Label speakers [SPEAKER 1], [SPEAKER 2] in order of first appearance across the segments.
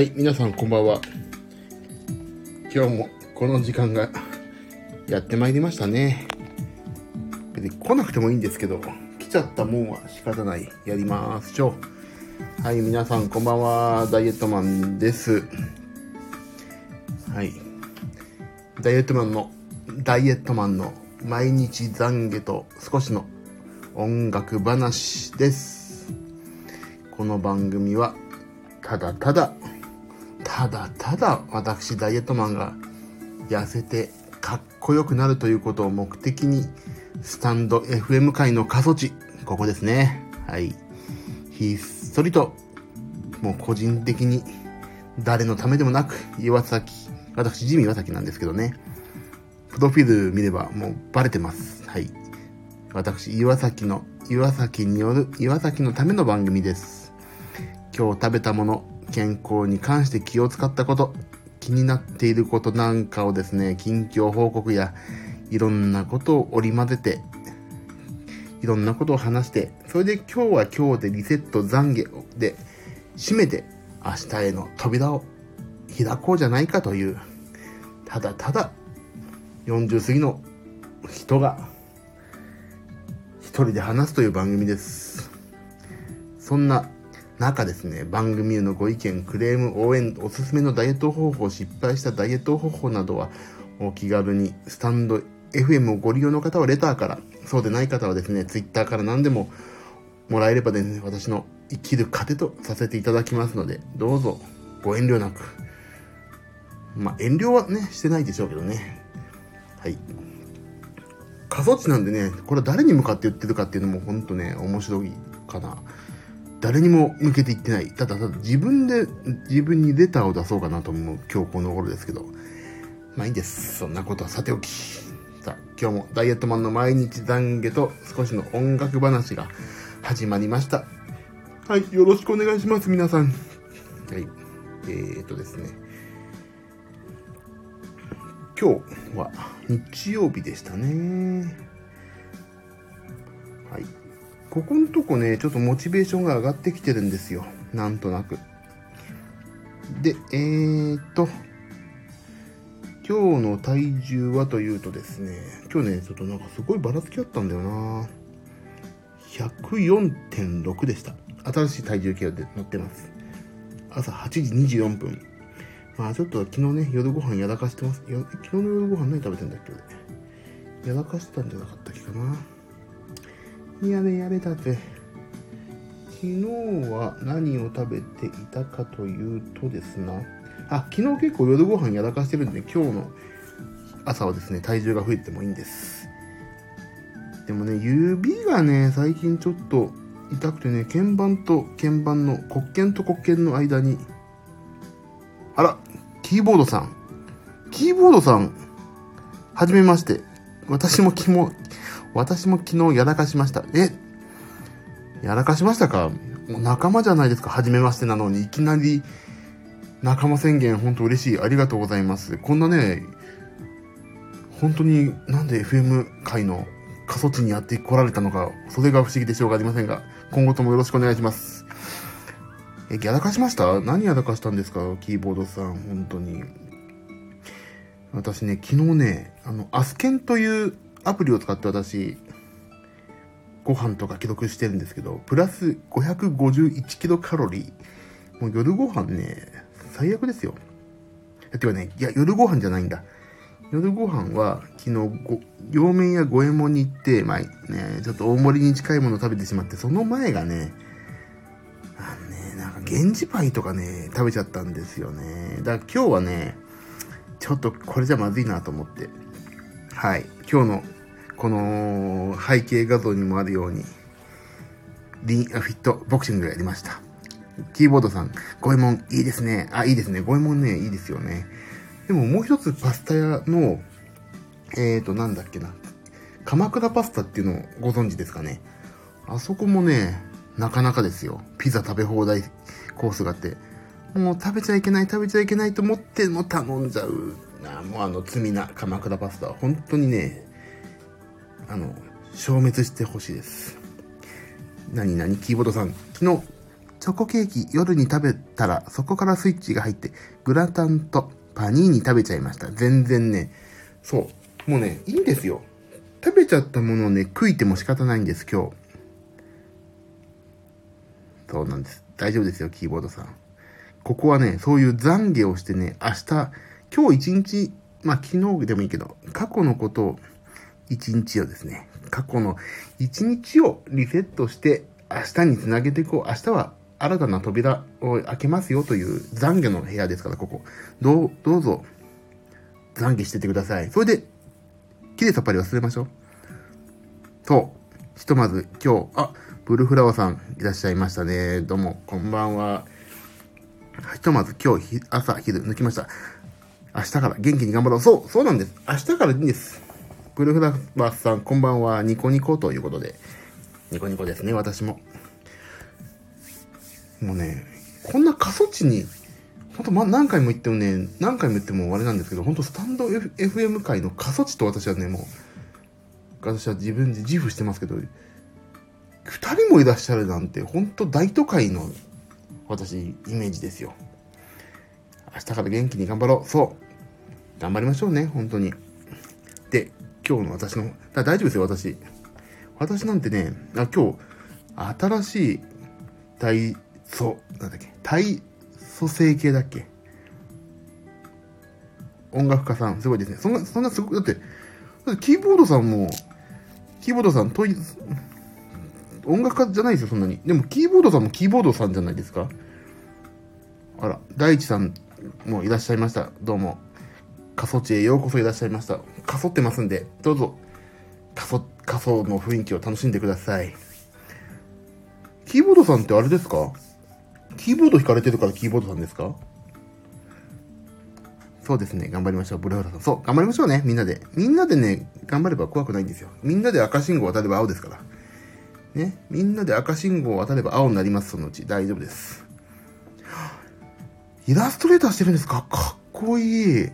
[SPEAKER 1] はい、皆さんこんばんは。今日もこの時間がやってまいりましたね。別に来なくてもいいんですけど、来ちゃったもんは仕方ない。やりましょう。はい、皆さんこんばんは。ダイエットマンです。はい。ダイエットマンの、ダイエットマンの毎日懺悔と少しの音楽話です。この番組は、ただただ、ただただ私ダイエットマンが痩せてかっこよくなるということを目的に、スタンド FM 界の過疎地、ここですね。はい。ひっそりと、もう個人的に誰のためでもなく、岩崎、私、ジミー岩崎なんですけどね。プロフィール見ればもうバレてます。はい。私、岩崎の、岩崎による、岩崎のための番組です。今日食べたもの、健康に関して気を使ったこと、気になっていることなんかをですね、近況報告や、いろんなことを織り交ぜて、いろんなことを話して、それで今日は今日でリセット懺悔で締めて明日への扉を開こうじゃないかという、ただただ40過ぎの人が一人で話すという番組です。そんな中ですね、番組へのご意見、クレーム、応援、おすすめのダイエット方法、失敗したダイエット方法などは、お気軽にスタンド FM をご利用の方はレターから、そうでない方はですね、ツイッターから何でももらえればですね、私の生きる糧とさせていただきますので、どうぞご遠慮なく。まあ、遠慮はね、してないでしょうけどね。はい。過疎地なんでね、これ誰に向かって言ってるかっていうのも本当ね、面白いかな。誰にも向けて言ってない。ただただ自分で自分にレターを出そうかなと思う今日この頃ですけど。まあいいです。そんなことはさておき。さあ、今日もダイエットマンの毎日懺悔と少しの音楽話が始まりました。はい、よろしくお願いします、皆さん。はい。えーとですね。今日は日曜日でしたね。はい。ここのとこね、ちょっとモチベーションが上がってきてるんですよ。なんとなく。で、えーと、今日の体重はというとですね、今日ね、ちょっとなんかすごいばらつきあったんだよな104.6でした。新しい体重計で乗ってます。朝8時24分。まあちょっと昨日ね、夜ご飯やらかしてます。昨日の夜ご飯何食べてんだっけ。やらかしたんじゃなかったっけかな。やれやれだぜ。昨日は何を食べていたかというとですな。あ、昨日結構夜ご飯やらかしてるんで、今日の朝はですね、体重が増えてもいいんです。でもね、指がね、最近ちょっと痛くてね、鍵盤と鍵盤の、黒鍵と黒鍵の間に、あら、キーボードさん。キーボードさん、はじめまして。私も昨日、私も昨日やらかしました。え？やらかしましたか？仲間じゃないですか。はじめましてなのに、いきなり仲間宣言、本当嬉しい。ありがとうございます。こんなね、本当になんで FM 界の過疎地にやって来られたのか、それが不思議でしょうがありませんが、今後ともよろしくお願いします。え、やらかしました？何やらかしたんですか？キーボードさん、本当に。私ね、昨日ね、あの、アスケンというアプリを使って私、ご飯とか記録してるんですけど、プラス551キロカロリー。もう夜ご飯ね、最悪ですよ。えてかね、いや、夜ご飯じゃないんだ。夜ご飯は、昨日ご、両面や五右衛門に行って、まあね、ちょっと大盛りに近いものを食べてしまって、その前がね、あのね、なんか、源氏パイとかね、食べちゃったんですよね。だから今日はね、ちょっとこれじゃまずいなと思って。はい。今日の、この背景画像にもあるように、リン、あフィットボクシングやりました。キーボードさん、五右衛門いいですね。あ、いいですね。五右衛門ね、いいですよね。でももう一つパスタ屋の、えーと、なんだっけな。鎌倉パスタっていうのをご存知ですかね。あそこもね、なかなかですよ。ピザ食べ放題コースがあって。もう食べちゃいけない、食べちゃいけないと思っても頼んじゃう。なもうあの罪な鎌倉パスタは本当にね、あの、消滅してほしいです。何何？キーボードさん、昨日、チョコケーキ夜に食べたらそこからスイッチが入ってグラタンとパニーニ食べちゃいました。全然ね、そう。もうね、いいんですよ。食べちゃったものをね、食いても仕方ないんです、今日。そうなんです。大丈夫ですよ、キーボードさん。ここはね、そういう懺悔をしてね、明日、今日一日、まあ昨日でもいいけど、過去のことを、一日をですね、過去の一日をリセットして、明日につなげていこう。明日は新たな扉を開けますよという懺悔の部屋ですから、ここ。どう、どうぞ、懺悔しててください。それで、きれいさっぱり忘れましょう。そう。ひとまず今日、あ、ブルフラワーさんいらっしゃいましたね。どうも、こんばんは。ひとまず今日、朝、昼抜きました。明日から元気に頑張ろう。そう、そうなんです。明日からいいんです。ブルフラワーさん、こんばんは。ニコニコということで。ニコニコですね、私も。もうね、こんな過疎地に本当ま、何回も言ってもね、何回も言ってもあれなんですけど、本当スタンド、F、FM 界の過疎地と私はね、もう、私は自分で自負してますけど、二人もいらっしゃるなんて、本当大都会の、私、イメージですよ。明日から元気に頑張ろう。そう。頑張りましょうね、本当に。で、今日の私の、大丈夫ですよ、私。私なんてね、あ今日、新しい体操、なんだっけ、体組成系だっけ音楽家さん、すごいですね。そんな、そんなすごい、だって、ってキーボードさんも、キーボードさん、とい、音楽家じゃないですよ、そんなに。でも、キーボードさんもキーボードさんじゃないですかあら、大地さんもういらっしゃいました。どうも。過疎地へようこそいらっしゃいました。過疎ってますんで、どうぞ、過疎、過疎の雰囲気を楽しんでください。キーボードさんってあれですか？キーボード弾かれてるからキーボードさんですか？そうですね。頑張りましょう。ブルーハラさん。そう。頑張りましょうね。みんなで。みんなでね、頑張れば怖くないんですよ。みんなで赤信号渡れば青ですから。ね。みんなで赤信号を渡れば青になります。そのうち。大丈夫です。イラストレーターしてるんですか？かっこいい。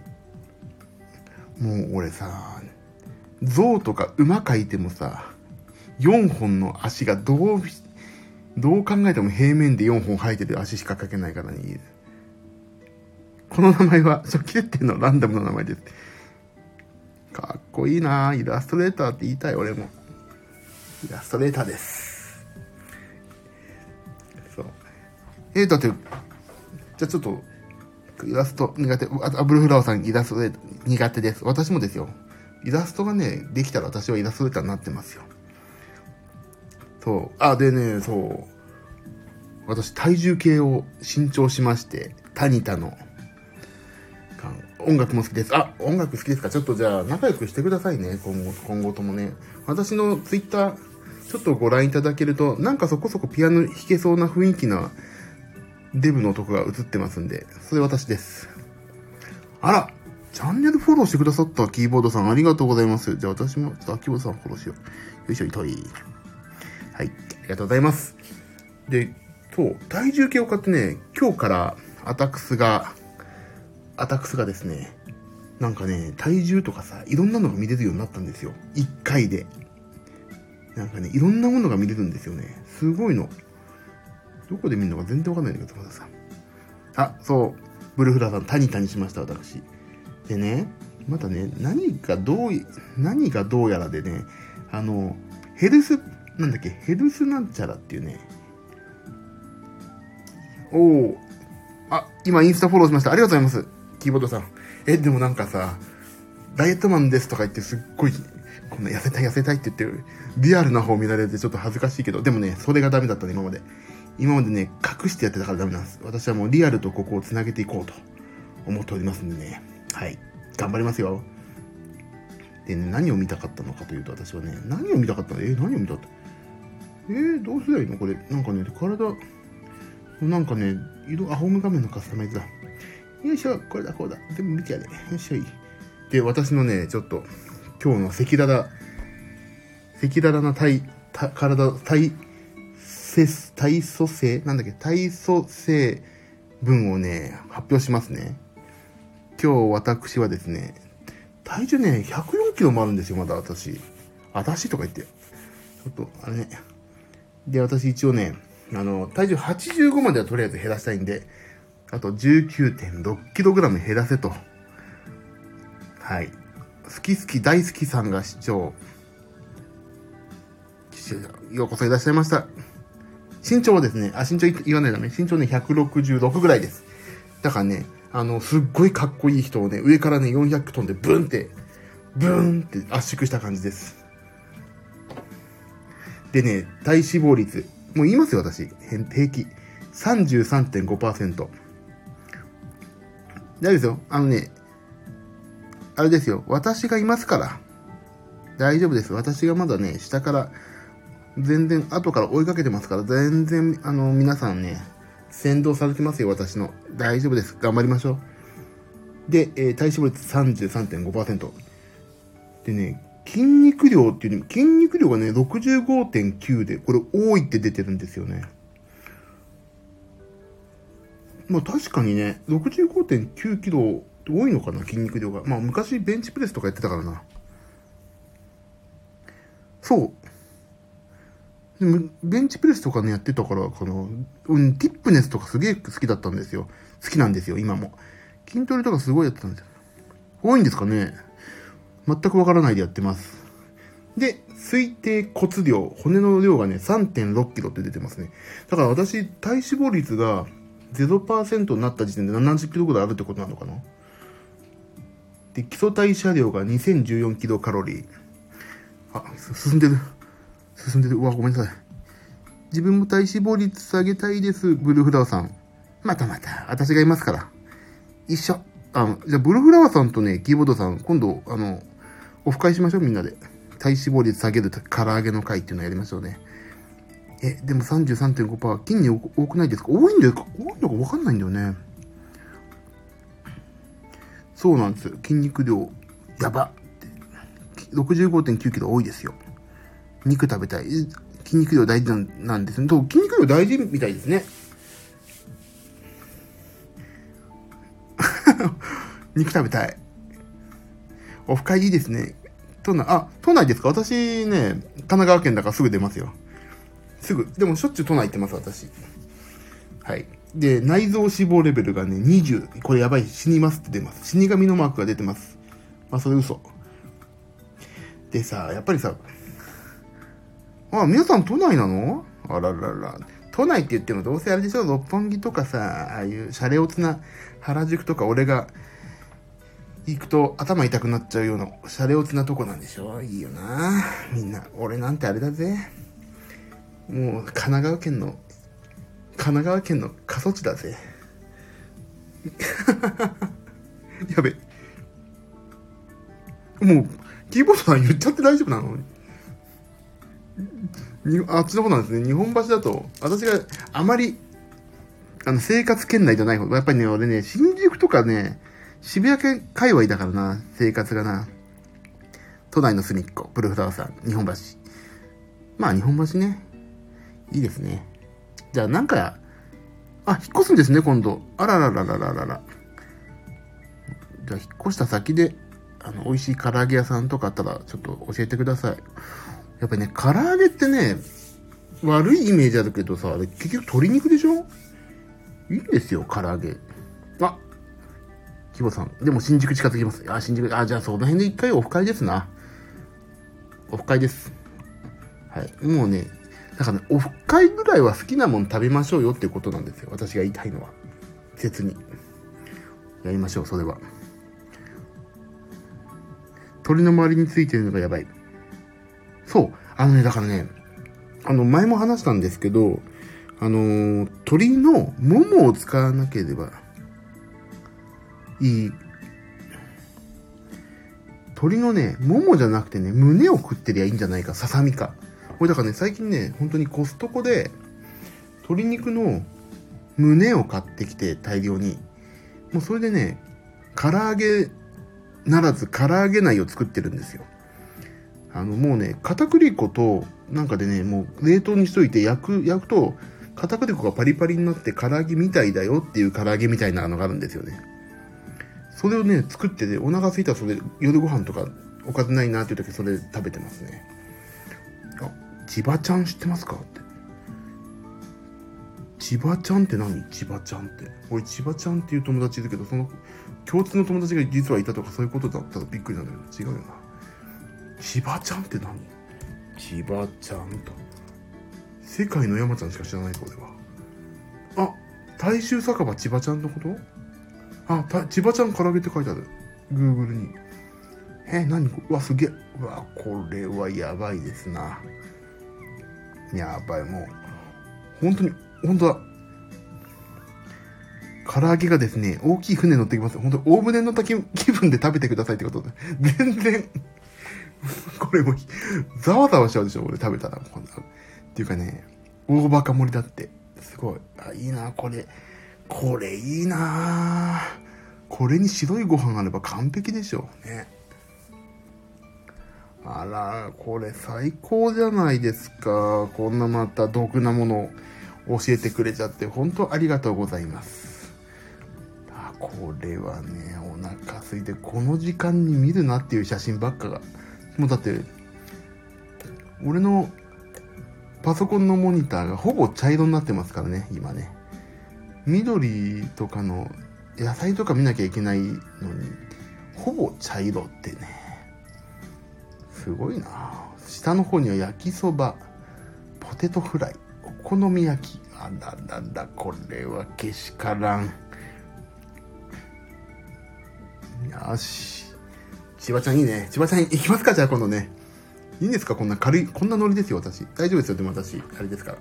[SPEAKER 1] もう俺さ、象とか馬描いてもさ、4本の足がどうどう考えても平面で4本生えてる足しか描けないからに。この名前は初期設定のランダムの名前です。かっこいいなイラストレーターって言いたい俺も。イラストレーターです。そう。えー、だって、じゃあちょっと、イラスト苦手。あア、ブルフラワーさんイラストレーター苦手です。私もですよ。イラストがね、できたら私はイラストレーターになってますよ。そう。あ、でね、そう。私、体重計を新調しまして、タニタの。音楽も好きです。あ、音楽好きですか？ちょっとじゃあ仲良くしてくださいね。今後、今後ともね。私のツイッター、ちょっとご覧いただけると、なんかそこそこピアノ弾けそうな雰囲気なデブのとこが映ってますんで、それ私です。あらチャンネルフォローしてくださったキーボードさんありがとうございます。じゃあ私も、ちょっとキーボードさんフォローしよう。よいしょ、いとい。はい。ありがとうございます。で、そう、体重計を買ってね、今日からアタックスが、アタックスがですね、なんかね、体重とかさ、いろんなのが見れるようになったんですよ。一回で。なんかね、いろんなものが見れるんですよね。すごいの。どこで見るのか全然わかんないんだけど、まださん。あ、そう。ブルフラさん、タニタにしました、私。でね、またね、何がどう、何がどうやらでね、あの、ヘルスなんだっけ、ヘルスなんちゃらっていうね。おお。あ、今インスタフォローしました。ありがとうございます。キーボードさん。え、でもなんかさ、ダイエットマンですとか言ってすっごい、こんな痩せたい痩せたいって言ってる、リアルな方見られてちょっと恥ずかしいけど、でもね、それがダメだったね、今まで。今までね、隠してやってたからダメなんです。私はもうリアルとここを繋げていこうと思っておりますんでね。はい。頑張りますよ。でね、何を見たかったのかというと、私はね、何を見たかったの？え何を見たって？えー、どうすりゃいいの？これ。なんかね、体、なんかね、色、あ、ホーム画面のカスタマイズだ。よいしょ、これだ、こうだ。全部見てやれ。よいしょい。で、私のね、ちょっと、今日の赤裸々、赤裸々な体、体、体、せ体組成なんだっけ体組成文をね、発表しますね。今日私はですね、体重ね、104キロもあるんですよ、まだ私。私とか言って。ちょっと、あれね。で、私一応ね、あの、体重85まではとりあえず減らしたいんで、あと 19.6kg 減らせと。はい。好き好き大好きさんが視聴。ようこそいらっしゃいました。身長はですね、あ、身長言わないだめ。身長ね、166ぐらいです。だからね、あの、すっごいかっこいい人をね、上からね、400トンでブンって、ブーンって圧縮した感じです。でね、体脂肪率。もう言いますよ、私。平気。33.5%。大丈夫ですよ。あのね、あれですよ。私がいますから。大丈夫です。私がまだね、下から、全然、後から追いかけてますから、全然、あの、皆さんね、先導されてますよ、私の。大丈夫です。頑張りましょう。で、えー、体脂肪率33.5%。でね、筋肉量っていう、筋肉量がね、65.9で、これ多いって出てるんですよね。まあ確かにね、65.9キロって多いのかな、筋肉量が。まあ昔ベンチプレスとかやってたからな。そう。でも、ベンチプレスとかね、やってたから、この、うん、ティップネスとかすげえ好きだったんですよ。好きなんですよ、今も。筋トレとかすごいやってたんですよ。多いんですかね全くわからないでやってます。で、推定骨量、骨の量がね、3.6キロって出てますね。だから私、体脂肪率が0%になった時点で70キロぐらいあるってことなのかなで、基礎代謝量が2014キロカロリー。あ、進んでる。進んでる。うわ、ごめんなさい。自分も体脂肪率下げたいです。ブルーフラワーさん。またまた、私がいますから。一緒。あの、じゃあ、ブルーフラワーさんとね、キーボードさん、今度、あの、オフ会しましょう、みんなで。体脂肪率下げる唐揚げの会っていうのやりましょうね。え、でも33.5%、筋に多くないですか？多いんだよか多いのかわかんないんだよね。そうなんですよ。筋肉量、やば。65.9キロ多いですよ。肉食べたい。筋肉量大事なんですね。筋肉量大事みたいですね。肉食べたい。オフ会いいですね。都内、あ、都内ですか？私ね、神奈川県だからすぐ出ますよ。すぐ。でもしょっちゅう都内行ってます、私。はい。で、内臓脂肪レベルがね、20。これやばい。死にますって出ます。死神のマークが出てます。まあ、それ嘘。でさ、やっぱりさ、あ、皆さん都内なの？あららら。都内って言ってもどうせあれでしょ？六本木とかさ、ああいうシャレオツな原宿とか俺が行くと頭痛くなっちゃうような、シャレオツなとこなんでしょ？いいよなみんな。俺なんてあれだぜ。もう、神奈川県の、神奈川県の過疎地だぜ。やべ。もう、キーボードさん言っちゃって大丈夫なの？あっちの方なんですね。日本橋だと、私があまり、あの、生活圏内じゃない方、やっぱりね、俺ね、新宿とかね、渋谷県界隈だからな、生活がな。都内の隅っこ、ブルフラワーさん、日本橋。まあ、日本橋ね。いいですね。じゃあ、なんか、あ、引っ越すんですね、今度。あららららららら。じゃあ、引っ越した先で、あの、美味しい唐揚げ屋さんとかあったら、ちょっと教えてください。やっぱりね、唐揚げってね、悪いイメージあるけどさ、あれ結局鶏肉でしょ？いいんですよ、唐揚げ。あ、キボさん。でも新宿近づきます。あ、新宿、あ、じゃあその辺で一回オフ会ですな。オフ会です。はい。もうね、だからね、オフ会ぐらいは好きなもん食べましょうよっていうことなんですよ。私が言いたいのは。切に。やりましょう、それは。鳥の周りについてるのがやばい。そう。あのね、だからね、あの、前も話したんですけど、あのー、鳥のももを使わなければいい。鳥のね、ももじゃなくてね、胸を食ってりゃいいんじゃないか、ささみか。これだからね、最近ね、本当にコストコで、鶏肉の胸を買ってきて大量に、もうそれでね、唐揚げならず唐揚げ内を作ってるんですよ。あの、もうね、片栗粉と、なんかでね、もう冷凍にしといて焼く、焼くと、片栗粉がパリパリになって唐揚げみたいだよっていう唐揚げみたいなのがあるんですよね。それをね、作ってて、お腹空いたらそれ、夜ご飯とか、おかずないなっていう時それ食べてますね。あ、千葉ちゃん知ってますかって。千葉ちゃんって何？千葉ちゃんって。俺、千葉ちゃんっていう友達いるけど、その、共通の友達が実はいたとかそういうことだったらびっくりなんだけど、違うよな。千葉ちゃんって何？千葉ちゃんと。世界の山ちゃんしか知らないぞ、俺は。あ、大衆酒場千葉ちゃんのこと？あ、た千葉ちゃん唐揚げって書いてある。Google に。え、何うわ、すげえ。うわ、これはやばいですな。やばい、もう。本当に、本当だ。唐揚げがですね、大きい船乗ってきます。本当大船の滝気分で食べてくださいってことで。全然、これも、ざわざわしちゃうでしょ、俺食べたら。こんなっていうかね、大バカ盛りだって。すごい。あ、いいな、これ。これいいなこれに白いご飯あれば完璧でしょうね。あら、これ最高じゃないですか。こんなまた毒なものを教えてくれちゃって、本当ありがとうございます。あ、これはね、お腹空いて、この時間に見るなっていう写真ばっかが。もうだって、俺のパソコンのモニターがほぼ茶色になってますからね、今ね。緑とかの野菜とか見なきゃいけないのに、ほぼ茶色ってね。すごいな下の方には焼きそば、ポテトフライ、お好み焼き。あららら、これはけしからん。よし。千葉ちゃんいいね。千葉ちゃん行きますか？じゃあ今度ね。いいんですか？こんな軽い、こんなノリですよ、私。大丈夫ですよ、でも私、あれですから。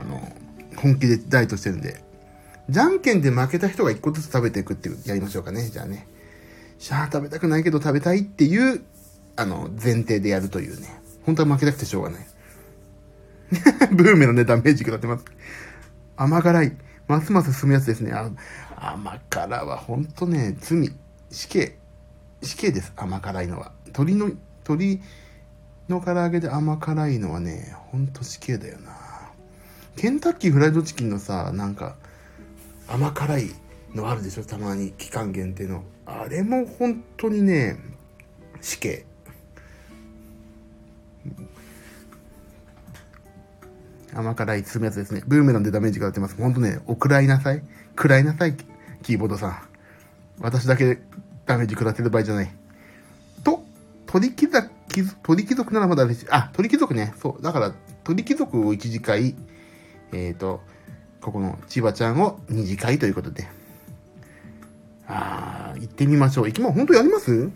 [SPEAKER 1] あの、本気でダイエットしてるんで。じゃんけんで負けた人が一個ずつ食べていくっていう、やりましょうかね。じゃあね。しゃあ食べたくないけど食べたいっていう、あの、前提でやるというね。本当は負けたくてしょうがない。ブーメのね、ダメージ食らってます。甘辛い。ますます進むやつですね。あ甘辛は本当ね、罪。死刑。死刑です。甘辛いのは。鶏の、鶏の唐揚げで甘辛いのはね、ほんと死刑だよな。ケンタッキーフライドチキンのさ、なんか、甘辛いのあるでしょ？たまに期間限定のあれも本当にね死刑甘辛い包むやつですねブーメランでダメージが出てます本当ねおくらいなさいくらいなさいキーボードさん私だけダメージ食らってる場合じゃないと鳥貴族鳥貴族ならまだ嬉しあ鳥貴族ねそうだから鳥貴族を一次会えっ、ー、とここの千葉ちゃんを二次会ということで。あー、行ってみましょう。行きま、本当やります？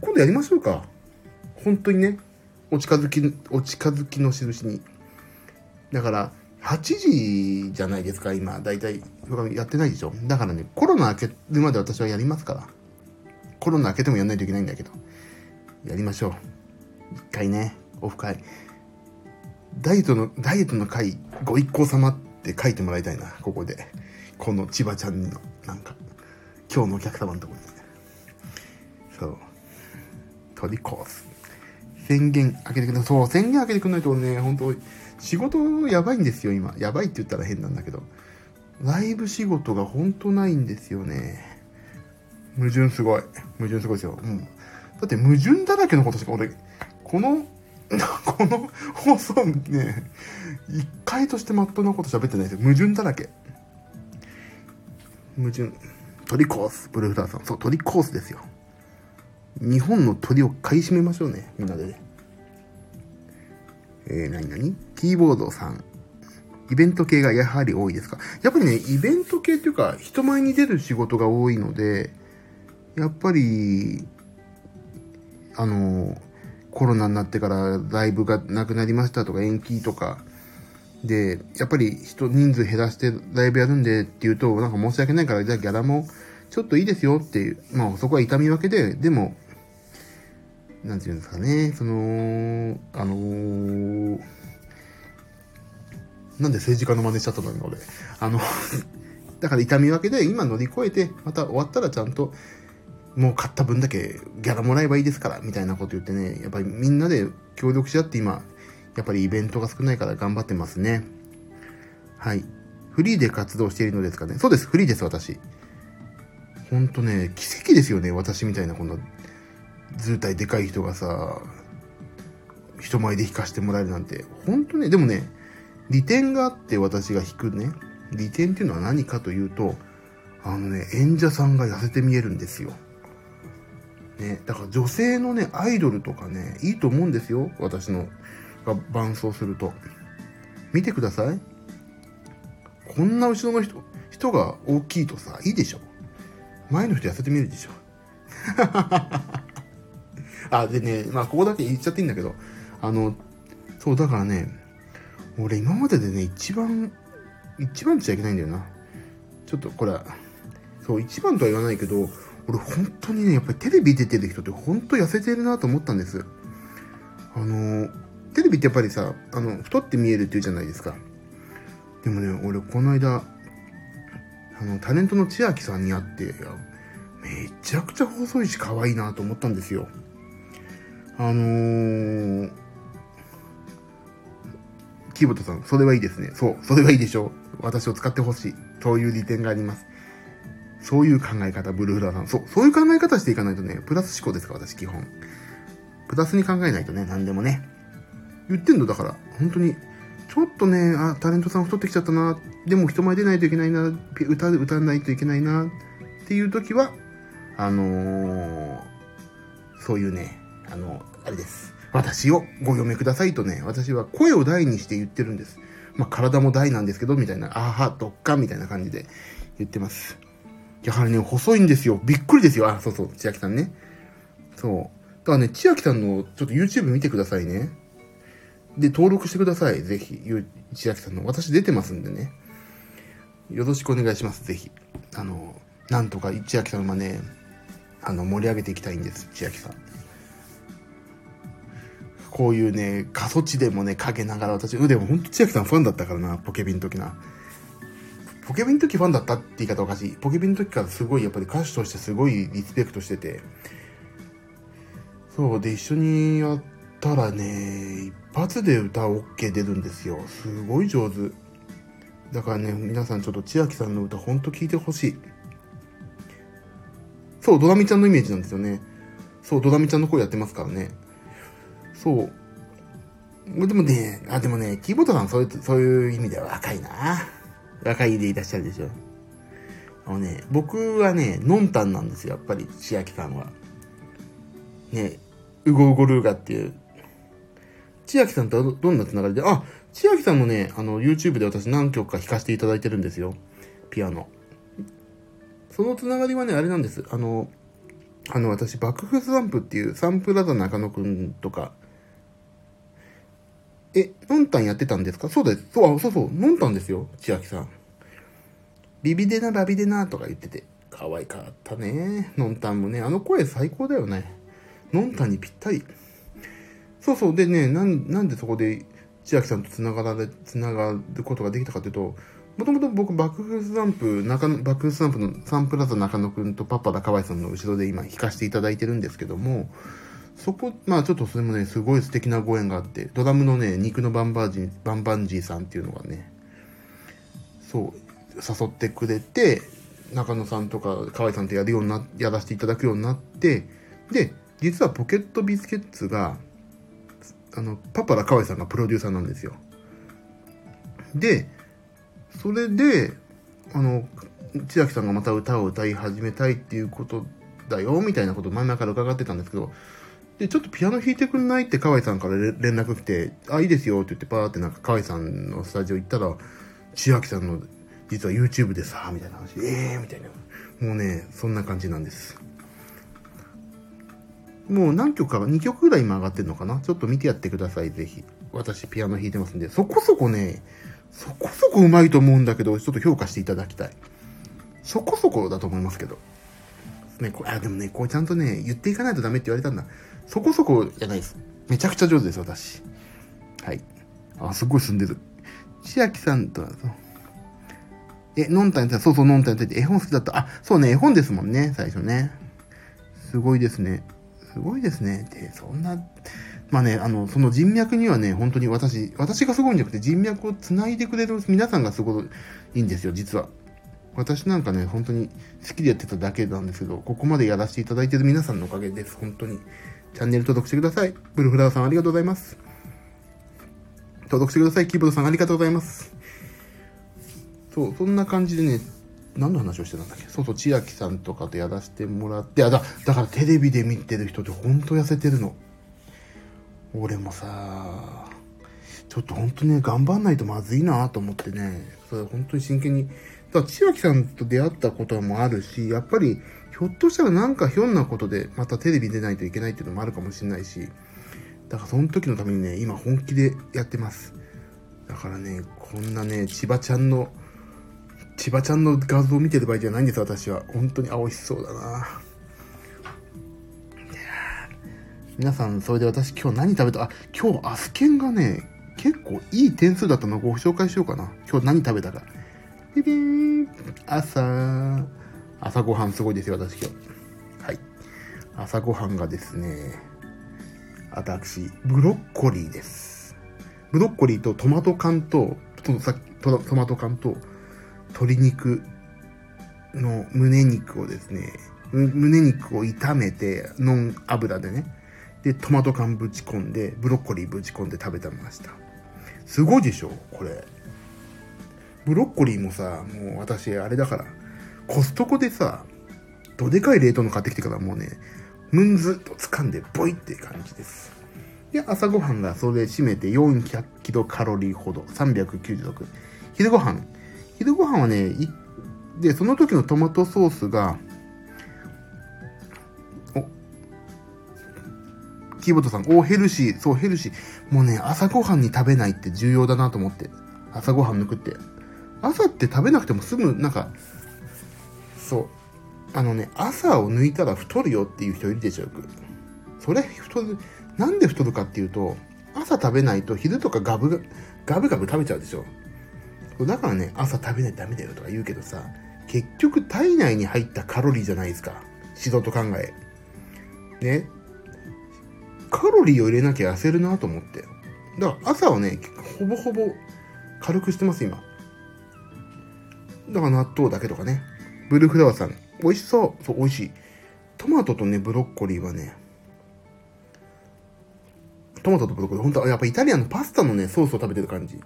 [SPEAKER 1] 今度やりましょうか。本当にね、お近づき、お近づきの印に。だから、8時じゃないですか、今。だいたい、やってないでしょ。だからね、コロナ明けるまで私はやりますから。コロナ明けてもやんないといけないんだけど。やりましょう。一回ね、オフ会。ダイエットの、ダイエットの会、ご一行様って書いてもらいたいな、ここで。この千葉ちゃんの、なんか、今日のお客様のところに。そう。取りコース。宣言開けてくれない。そう、宣言開けてくれないとね、本当仕事やばいんですよ、今。やばいって言ったら変なんだけど。ライブ仕事が本当ないんですよね。矛盾すごい。矛盾すごいですよ。うん。だって矛盾だらけのことしか俺、この この放送ね、一回としてまっとうなこと喋ってないですよ。矛盾だらけ。矛盾。鳥コース、ブルーフラーさん。そう、鳥コースですよ。日本の鳥を買い占めましょうね。みんなでね。えー、なになにキーボードさん。イベント系がやはり多いですか？やっぱりね、イベント系っていうか、人前に出る仕事が多いので、やっぱり、あの、コロナになってからライブがなくなりましたとか延期とか、で、やっぱり人、人数減らしてライブやるんでって言うと、なんか申し訳ないから、じゃあギャラもちょっといいですよっていう、まあそこは痛み分けで、でも、なんていうんですかね、その、あのー、なんで政治家の真似しちゃったの今俺。あの だから痛み分けで今乗り越えて、また終わったらちゃんと、もう買った分だけギャラもらえばいいですから、みたいなこと言ってね、やっぱりみんなで協力し合って今、やっぱりイベントが少ないから頑張ってますね。はい。フリーで活動しているのですかね？そうです、フリーです、私。ほんとね、奇跡ですよね、私みたいなこんな図体でかい人がさ、人前で弾かしてもらえるなんて。ほんとね、でもね、利点があって私が弾くね。利点っていうのは何かというと、あのね、演者さんが痩せて見えるんですよ。ね、だから女性のね、アイドルとかね、いいと思うんですよ。私の、が伴奏すると。見てください。こんな後ろの人、人が大きいとさ、いいでしょ。前の人痩せて見えるでしょ。あ、でね、まあ、ここだけ言っちゃっていいんだけど、あの、そう、だからね、俺今まででね、一番、一番っちゃいけないんだよな。ちょっとこれ、そう、一番とは言わないけど、俺本当にね、やっぱりテレビ出てる人って本当痩せてるなと思ったんです。あの、テレビってやっぱりさ、あの、太って見えるって言うじゃないですか。でもね、俺この間、あの、タレントの千秋さんに会って、めちゃくちゃ細いし可愛いなと思ったんですよ。あのー、木本さん、それはいいですね。そう、それはいいでしょう。私を使ってほしい。そういう利点があります。そういう考え方、ブルーフラーさん。そう、そういう考え方していかないとね、プラス思考ですか、私、基本。プラスに考えないとね、何でもね。言ってんの、だから、本当に、ちょっとね、あ、タレントさん太ってきちゃったな、でも人前出ないといけないな、歌、歌わないといけないな、っていう時は、あのー、そういうね、あの、あれです。私をご読みくださいとね、私は声を大にして言ってるんです。まあ、体も大なんですけど、みたいな、あは、どっか、みたいな感じで言ってます。やはりね、細いんですよ。びっくりですよ。あ、そうそう、千秋さんね。そう。だからね、千秋さんのちょっと YouTube 見てくださいね。で、登録してください。ぜひ、ゆ千秋さんの。私出てますんでね。よろしくお願いします。ぜひ。あの、なんとか千秋さんはね、あの、盛り上げていきたいんです。千秋さん。こういうね、過疎地でもね、かけながら私、でもほんと千秋さんファンだったからな、ポケビンの時な。ポケビンの時ファンだったって言い方おかしい。ポケビンの時からすごいやっぱり歌手としてすごいリスペクトしてて。そう、で、一緒にやったらね、一発で歌 OK 出るんですよ。すごい上手。だからね、皆さんちょっと千秋さんの歌ほんと聴いてほしい。そう、ドラミちゃんのイメージなんですよね。そう、ドラミちゃんの声やってますからね。そう。でもね、あ、でもね、キーボードさんそういう、そういう意味では若いな。若いでいらっしゃるでしょ。あのね、僕はね、ノンタンなんですよ、やっぱり、千秋さんは。ね、ウゴウゴルーガっていう。千秋さんとはどんなつながりで、あ、千秋さんもね、あの、YouTube で私何曲か弾かせていただいてるんですよ。ピアノ。そのつながりはね、あれなんです。あの、あの、私、爆風サンプっていうサンプラザ中野くんとか、え、のんたんやってたんですか？そうです。そう、そうそう、のんたんですよ、千秋さん。ビビデナ、バビデナとか言ってて、可愛かったね。のんたんもね、あの声最高だよね。のんたんにぴったり。そうそう、でね、なん、なんでそこで千秋さんと繋がられ、繋がることができたかというと、もともと僕、バックスランプ、中野、バックスランプのサンプラザ中野くんとパパラ河合さんの後ろで今弾かせていただいてるんですけども、そこ、まあちょっとそれもね、すごい素敵なご縁があって、ドラムのね、肉のバンバージー、バンバンジーさんっていうのがね、そう、誘ってくれて、中野さんとか河合さんとやるようにな、やらせていただくようになって、で、実はポケットビスケッツが、あの、パパラ河合さんがプロデューサーなんですよ。で、それで、あの、千秋さんがまた歌を歌い始めたいっていうことだよ、みたいなことを前々から伺ってたんですけど、で、ちょっとピアノ弾いてくんないって河合さんから連絡来て、あ、いいですよって言ってパーってなんか河合さんのスタジオ行ったら、千秋さんの実は YouTube でさ、みたいな話、ええー、みたいな。もうね、そんな感じなんです。もう何曲か、2曲ぐらい今上がってるのかな？ちょっと見てやってください、ぜひ。私ピアノ弾いてますんで、そこそこね、そこそこ上手いと思うんだけど、ちょっと評価していただきたい。そこそこだと思いますけど。ね、こあ、でもね、こうちゃんとね、言っていかないとダメって言われたんだ。そこそこじゃないです。めちゃくちゃ上手です、私。はい。あ、すっごい進んでる。千秋さんと、え、のんたんやったそうそう、のんたんやって絵本好きだった。あ、そうね、絵本ですもんね、最初ね。すごいですね。すごいですね。で、そんな、まあね、あの、その人脈にはね、本当に私、私がすごいんじゃなくて人脈を繋いでくれる皆さんがすごいいいんですよ、実は。私なんかね、本当に好きでやってただけなんですけど、ここまでやらせていただいてる皆さんのおかげです。本当に。チャンネル登録してください。ブルフラワーさんありがとうございます。登録してください。キーボードさんありがとうございます。そう、そんな感じでね、何の話をしてたんだっけ？そうそう、千秋さんとかとやらせてもらって、あ、だ、だからテレビで見てる人ってほんと痩せてるの。俺もさ、ちょっとほんとね、頑張んないとまずいなと思ってね、それ本当に真剣に。だから千秋さんと出会ったこともあるし、やっぱり、ひょっとしたらなんかひょんなことでまたテレビ出ないといけないっていうのもあるかもしれないし、だからその時のためにね、今本気でやってます。だからね、こんなね、千葉ちゃんの千葉ちゃんの画像を見てる場合じゃないんです、私は。本当に青しそうだな。皆さん、それで私今日何食べた？あ、今日アスケンがね、結構いい点数だったのをご紹介しようかな。今日何食べたか。ビビーン朝、朝ごはんすごいですよ、私今日。はい。朝ごはんがですね、私、ブロッコリーです。ブロッコリーとトマト缶と、さトマト缶と、鶏肉の胸肉をですね、胸肉を炒めて、ノン油でね、で、トマト缶ぶち込んで、ブロッコリーぶち込んで食べてました。すごいでしょこれ。ブロッコリーもさ、もう私、あれだから、コストコでさ、どでかい冷凍の買ってきてからもうね、ムンズと掴んで、ボイって感じです。で、朝ごはんがそれで締めて400キロカロリーほど、396。昼ごはん、昼ご飯はね、で、その時のトマトソースが、お、キーボードさん、お、ヘルシー、そう、ヘルシー。もうね、朝ごはんに食べないって重要だなと思って。朝ごはん抜くって。朝って食べなくてもすぐ、なんか、そう。あのね、朝を抜いたら太るよっていう人いるでしょ、よく。それ、太る、なんで太るかっていうと、朝食べないと昼とかガブガブガブ食べちゃうでしょ。だからね、朝食べないとダメだよとか言うけどさ、結局体内に入ったカロリーじゃないですか。指導と考え。ね。カロリーを入れなきゃ痩せるなと思って。だから朝はね、ほぼほぼ軽くしてます、今。だから納豆だけとかね。ブルーフラワーさん、美味しそう。そう、美味しい。トマトとね、ブロッコリーはね、トマトとブロッコリー、本当やっぱイタリアンのパスタのね、ソースを食べてる感じ。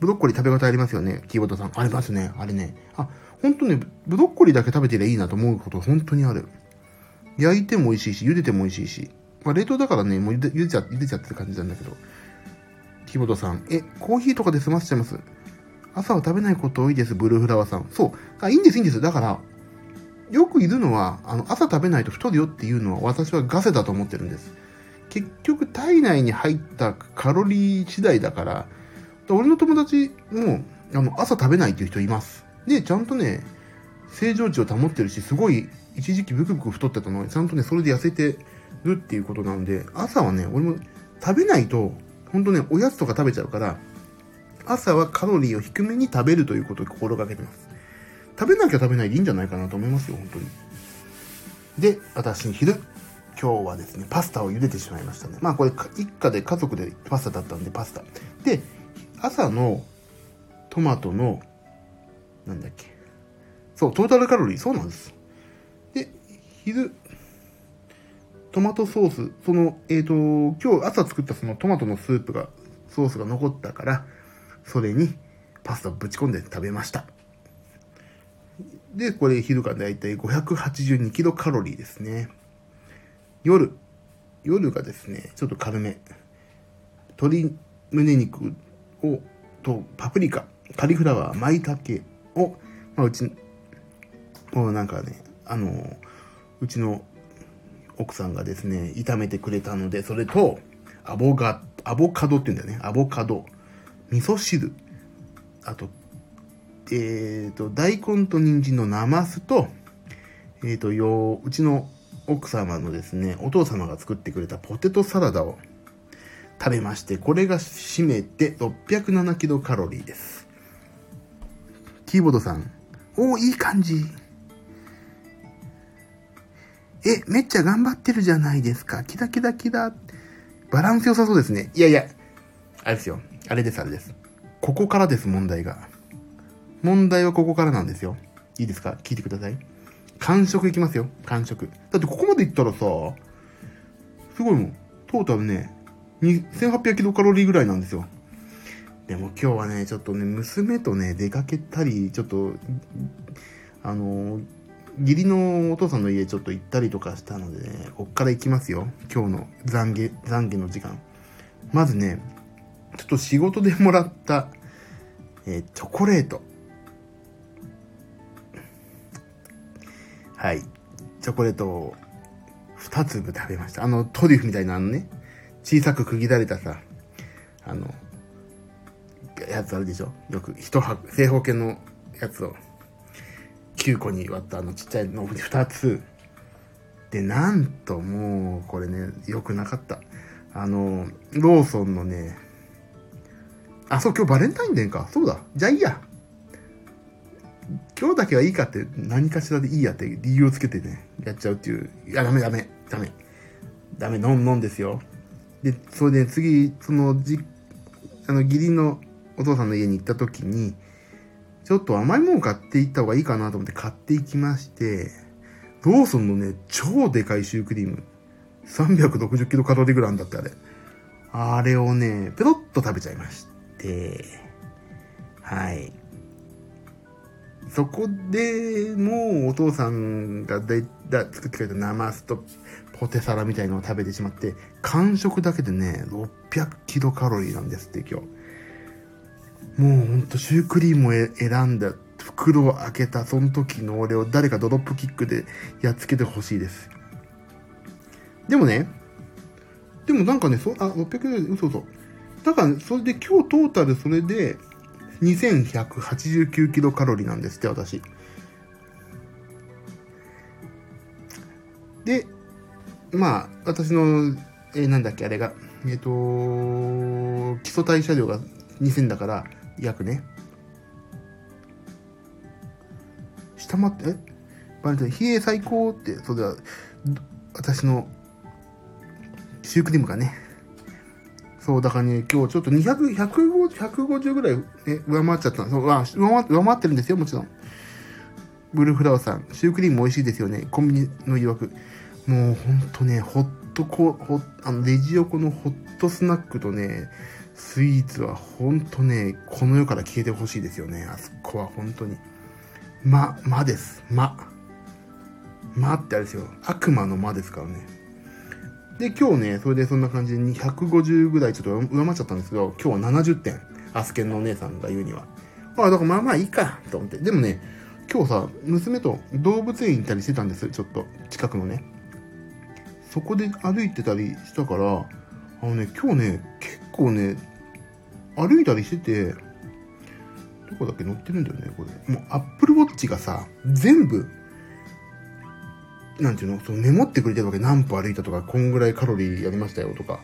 [SPEAKER 1] ブロッコリー食べ応えありますよね、キーボードさん。ありますね、あれね。あ、ほんとね、ブロッコリーだけ食べてりゃいいなと思うこと本当にある。焼いても美味しいし、茹でても美味しいし。まあ、冷凍だからね、もう茹で茹でちゃ、茹でちゃってる感じなんだけど。キーボードさん、え、コーヒーとかで済ませちゃいます？朝は食べないこと多いです、ブルーフラワーさん。そう。あ、いいんです、いいんです。だから、よくいるのは、あの、朝食べないと太るよっていうのは私はガセだと思ってるんです。結局体内に入ったカロリー次第だから、俺の友達も、あの、朝食べないっていう人います。で、ちゃんとね、正常値を保ってるし、すごい、一時期ブクブク太ってたのに、ちゃんとね、それで痩せてるっていうことなんで、朝はね、俺も食べないと、ほんとね、おやつとか食べちゃうから、朝はカロリーを低めに食べるということを心がけてます。食べなきゃ食べないでいいんじゃないかなと思いますよ、本当に。で、私、昼、今日はですね、パスタを茹でてしまいましたね。まあこれ、一家で家族でパスタだったんで、パスタ。で、朝のトマトの、なんだっけ。そう、トータルカロリー、そうなんです。で、昼、トマトソース、その、えっ、ー、と、今日朝作ったそのトマトのスープが、ソースが残ったから、それにパスタをぶち込んで食べました。で、これ昼がだいたい582キロカロリーですね。夜、夜がですね、ちょっと軽め。鶏胸肉を、と、パプリカ、カリフラワー、舞茸を、まあ、うち、もうなんかね、あの、うちの奥さんがですね、炒めてくれたので、それと、アボガ、アボカドって言うんだよね。アボカド、味噌汁、あと、えっ、ー、と、大根と人参のナマスと、えっ、ー、と、よう、うちの奥様のですね、お父様が作ってくれたポテトサラダを食べまして、これが締めて607キロカロリーです。キーボードさん、おー、いい感じ。え、めっちゃ頑張ってるじゃないですか。キラキラキラ。バランス良さそうですね。いやいや、あれですよ。あれです、あれです。ここからです、問題が。問題はここからなんですよ。いいですか？聞いてください。完食いきますよ。完食。だってここまでいったらさ、すごいもん。トータルね、1800キロカロリーぐらいなんですよ。でも今日はね、ちょっとね、娘とね、出かけたり、ちょっと、あの、義理のお父さんの家ちょっと行ったりとかしたのでね、こっから行きますよ。今日の懺悔、懺悔の時間。まずね、ちょっと仕事でもらった、えー、チョコレート。はい。チョコレートを2粒食べました。あの、トリュフみたいなあのね、小さく区切られたさ、あの、やつあるでしょ？よく、一箱、正方形のやつを9個に割ったあのちっちゃいの2つ。で、なんともう、これね、良くなかった。あの、ローソンのね、あ、そう、今日バレンタインデーか。そうだ。じゃあいいや。今日だけはいいかって何かしらでいいやって理由をつけてね、やっちゃうっていう。いや、ダメダメ。ダメ。ダメ、ノンノンですよ。で、それで次、その、じ、あの、義理のお父さんの家に行った時に、ちょっと甘いもの買っていった方がいいかなと思って買っていきまして、ローソンのね、超でかいシュークリーム。360キロカロリーグラムだってあれ。あれをね、ペロッと食べちゃいましたて、はい。そこでもうお父さんがだだ作ってくれたナマスとポテサラみたいのを食べてしまって、完食だけでね、600キロカロリーなんですって今日。もうほんとシュークリームを選んだ、袋を開けたその時の俺を誰かドロップキックでやっつけてほしいです。でもね、でもなんかね、そあ、600円、嘘嘘。だから、それで今日トータルそれで2189キロカロリーなんですって、私。で、まあ、私の、えー、なんだっけ、あれが、えっ、ー、と、基礎代謝量が2000だから、約ね。下回って、え？バレて、冷え最高って、それは、私の、シュークリームがね。そう、だからね、今日ちょっと200、150、150ぐらい、ね、上回っちゃったそう上回上回ってるんですよ、もちろん。ブルーフラワーさん、シュークリーム美味しいですよね。コンビニの曰く。もうほんとね、ホットコ、ホあの、レジ横のホットスナックとね、スイーツはほんとね、この世から消えてほしいですよね。あそこは本当に。ま、まです。ま。まってあれですよ。悪魔の魔ですからね。で、今日ね、それでそんな感じで250ぐらいちょっと上回っちゃったんですけど、今日は70点。アスケンのお姉さんが言うには。まあ、だからまあまあいいか、と思って。でもね、今日さ、娘と動物園行ったりしてたんです。ちょっと、近くのね。そこで歩いてたりしたから、あのね、今日ね、結構ね、歩いたりしてて、どこだっけ？乗ってるんだよね、これ。もう、アップルウォッチがさ、全部、なんていうの、そのメモってくれてるわけ。何歩歩いたとか、こんぐらいカロリーやりましたよとか。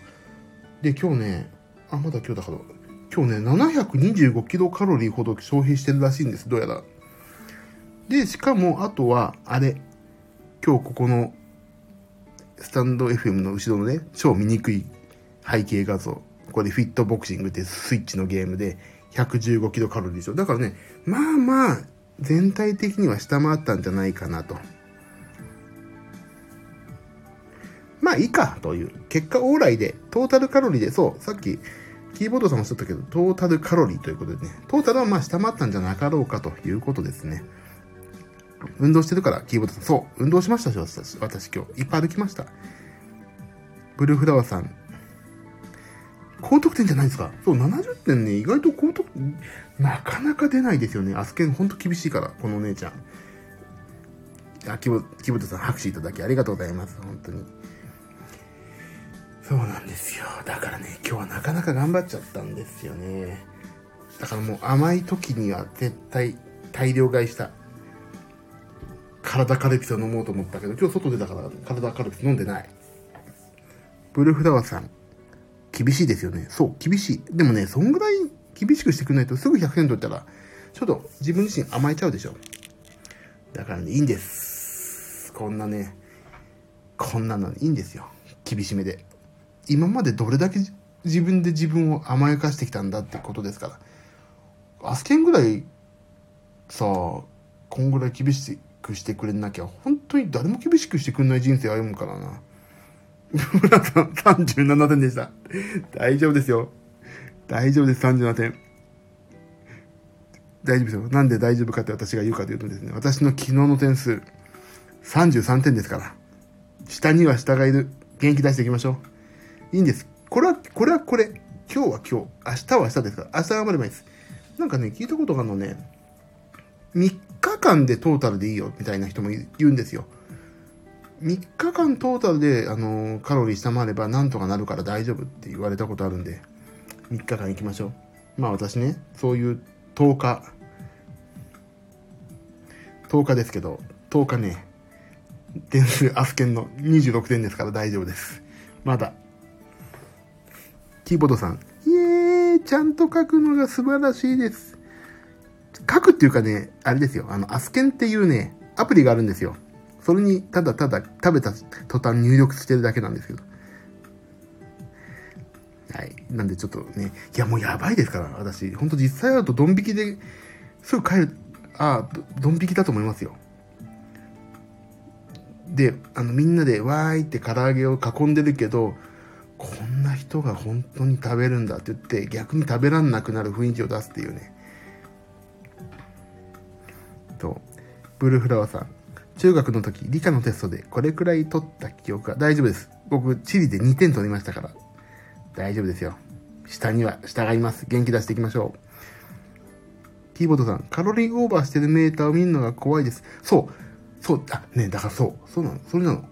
[SPEAKER 1] で、今日ね、あ、まだ今日だから、今日ね、725キロカロリーほど消費してるらしいんです、どうやら。で、しかも、あとは、あれ、今日ここの、スタンド FM の後ろのね、超醜い背景画像。これフィットボクシングってスイッチのゲームで115キロカロリーでしょ。だからね、まあまあ、全体的には下回ったんじゃないかなと。まあいいかという。結果往来で、トータルカロリーで、そう、さっき、キーボードさんもおっしゃったけど、トータルカロリーということでね、トータルはまあ下回ったんじゃなかろうかということですね。運動してるから、キーボードさん。そう、運動しましたし、私、私今日。いっぱい歩きました。ブルーフラワーさん、高得点じゃないですか。そう、70点ね、意外と高得点、なかなか出ないですよね。アスケンほんと厳しいから、このお姉ちゃん。あ、キボ、キボトさん拍手いただきありがとうございます。本当に。そうなんですよ。だからね、今日はなかなか頑張っちゃったんですよね。だからもう甘い時には絶対大量買いした。体カルピスを飲もうと思ったけど、今日外出たから体カルピス飲んでない。ブルフラワーさん、厳しいですよね。そう、厳しい。でもね、そんぐらい厳しくしてくれないとすぐ100点取ったら、ちょっと自分自身甘えちゃうでしょ。だからね、いいんです。こんなね、こんなのいいんですよ。厳しめで。今までどれだけ自分で自分を甘やかしてきたんだってことですから。アスケンぐらい、さあ、こんぐらい厳しくしてくれなきゃ、本当に誰も厳しくしてくれない人生歩むからな。村さん37点でした。大丈夫ですよ。大丈夫です、37点。大丈夫ですよ。なんで大丈夫かって私が言うかというとですね、私の昨日の点数、33点ですから。下には下がいる。元気出していきましょう。いいんです。これは、これはこれ。今日は今日。明日は明日ですから。明日頑張ればいいです。なんかね、聞いたことがあるのね、3日間でトータルでいいよ、みたいな人も言うんですよ。3日間トータルで、あの、カロリー下回ればなんとかなるから大丈夫って言われたことあるんで、3日間行きましょう。まあ私ね、そういう10日、10日ですけど、10日ね、点数、アスケンの26点ですから大丈夫です。まだ。キーボードさん、イエーイちゃんと書くのが素晴らしいです。書くっていうかね、あれですよ。あの、アスケンっていうね、アプリがあるんですよ。それにただただ食べた途端入力してるだけなんですけど。はい。なんでちょっとね、いやもうやばいですから、私。ほんと実際会うとドン引きで、すぐ帰る、ああ、ドン引きだと思いますよ。で、あのみんなでわーいって唐揚げを囲んでるけど、こんな人が本当に食べるんだって言って逆に食べらんなくなる雰囲気を出すっていうね。と、ブルーフラワーさん。中学の時、理科のテストでこれくらい取った記憶が大丈夫です。僕、地理で2点取りましたから。大丈夫ですよ。下には従います。元気出していきましょう。キーボードさん、カロリーオーバーしてるメーターを見るのが怖いです。そう。そう。あ、ね、だからそう。そうなの。それなの。も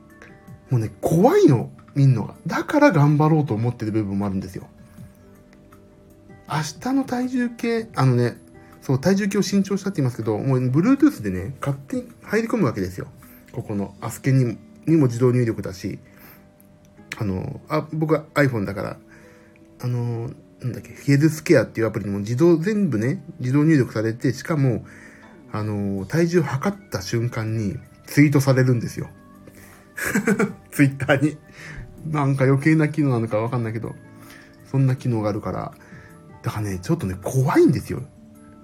[SPEAKER 1] うね、怖いの。見んのが。だから頑張ろうと思ってる部分もあるんですよ。明日の体重計、あのね、そう、体重計を新調したって言いますけど、もう Bluetooth でね、勝手に入り込むわけですよ。ここのアスケにもにも自動入力だし、あの、あ、僕は iPhone だから、あの、なんだっけ、ヘルスケアっていうアプリにも自動、全部ね、自動入力されて、しかも、あの、体重測った瞬間にツイートされるんですよ。ツイッターに。なんか余計な機能なのかわかんないけど、そんな機能があるから、だからね、ちょっとね、怖いんですよ。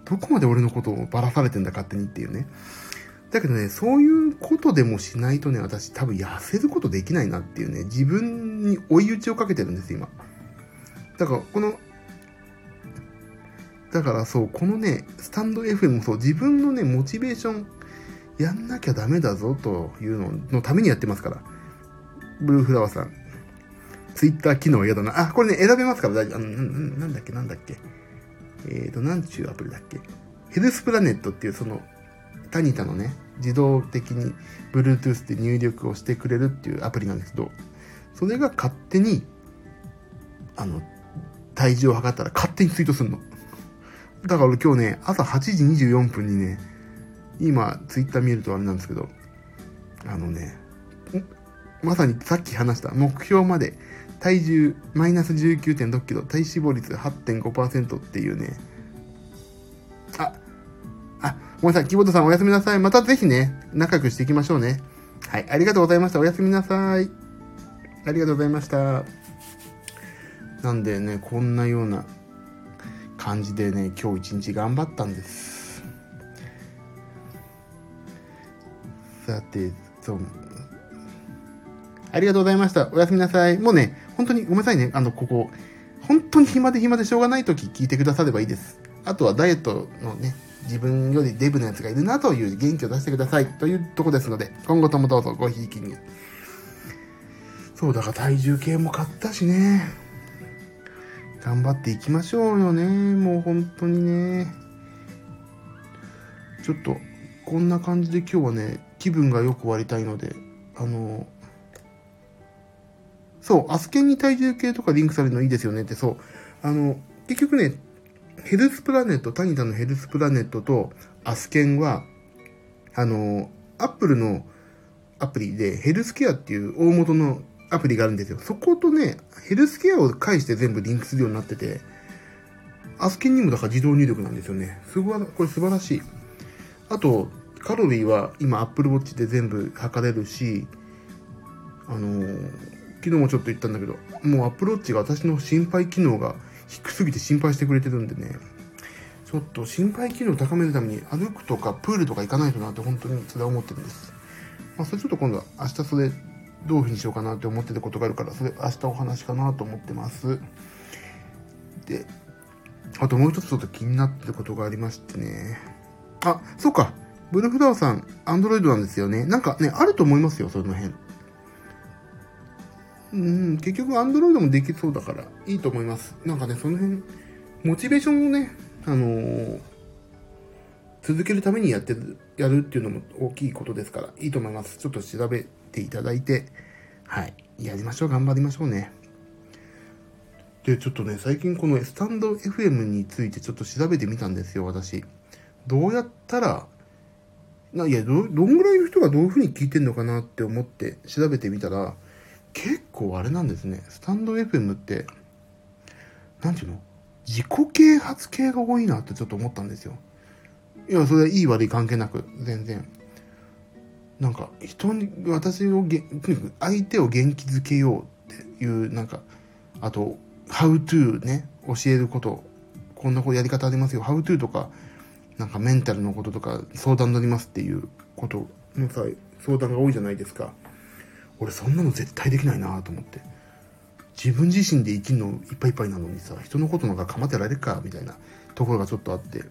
[SPEAKER 1] どこまで俺のことをばらされてんだ勝手にっていうね。だけどね、そういうことでもしないとね、私多分痩せることできないなっていうね、自分に追い打ちをかけてるんです今。だから、この、だからそう、このね、スタンド FM もそう、自分のね、モチベーション、やんなきゃダメだぞというののためにやってますから。ブルーフラワーさん。ツイッター機能嫌だな。あ、これね、選べますから大丈夫。あの、なんだっけ、なんだっけ。えっ、ー、と、なんちゅうアプリだっけヘルスプラネットっていうその、タニタのね、自動的に Bluetooth で入力をしてくれるっていうアプリなんですけど、それが勝手に、あの、体重を測ったら勝手にツイートするの。だから今日ね、朝8時24分にね、今、ツイッター見るとあれなんですけど、あのね、まさにさっき話した目標まで体重マイナス19.6キロ、体脂肪率8.5%っていうね。あ、あ、ごめんなさい、キーボードさんおやすみなさい。またぜひね、仲良くしていきましょうね。はい、ありがとうございました。おやすみなさい。ありがとうございました。なんでね、こんなような感じでね、今日一日頑張ったんです。さて、そう、ありがとうございました。おやすみなさい。もうね、本当にごめんなさいね。あの、ここ、本当に暇で暇でしょうがない時聞いてくださればいいです。あとはダイエットのね、自分よりデブなやつがいるなという元気を出してくださいというとこですので、今後ともどうぞごひいきに。そう、だから体重計も買ったしね。頑張っていきましょうよね。もう本当にね。ちょっと、こんな感じで今日はね、気分がよく終わりたいので、あの、そう、アスケンに体重計とかリンクされるのいいですよねって、そう。あの、結局ね、ヘルスプラネット、タニタのヘルスプラネットとアスケンは、あの、アップルのアプリでヘルスケアっていう大元のアプリがあるんですよ。そことね、ヘルスケアを介して全部リンクするようになってて、アスケンにもだから自動入力なんですよね。すごい、これ素晴らしい。あと、カロリーは今 Apple Watch で全部測れるし、あのー昨日もちょっと言ったんだけど、もうアプローチが私の心配機能が低すぎて心配してくれてるんでね、ちょっと心配機能を高めるために歩くとかプールとか行かないとなって本当にそれは思ってるんです。まあ、それちょっと今度は明日それどういうふうにしようかなって思ってたことがあるから、それ明日お話かなと思ってます。で、あともう一つちょっと気になってることがありましてね。あ、そうか。ブルフラワーさん、アンドロイドなんですよね。なんかね、あると思いますよ、その辺。うん、結局アンドロイドもできそうだから、いいと思います。なんかね、その辺、モチベーションをね、あのー続けるためにやってる、やるっていうのも大きいことですから、いいと思います。ちょっと調べていただいて、はい、やりましょう、頑張りましょうね。で、ちょっとね、最近このスタンド FM についてちょっと調べてみたんですよ、私。どうやったら、ないやど、どんぐらいの人がどういう風に聞いてんのかなって思って調べてみたら、結構あれなんですね。スタンド FM って、なんていうの？自己啓発系が多いなってちょっと思ったんですよ。いや、それはいい悪い関係なく、全然。なんか、人に、私をげ、とに相手を元気づけようっていう、なんか、あと、how to ね、教えること、こんなこうやり方ありますよ。how to とか、なんかメンタルのこととか相談乗りますっていうことのさ、相談が多いじゃないですか。俺そんなの絶対できないなと思って。自分自身で生きるのいっぱいいっぱいなのにさ、人のことなんか構ってられるか、みたいなところがちょっとあって。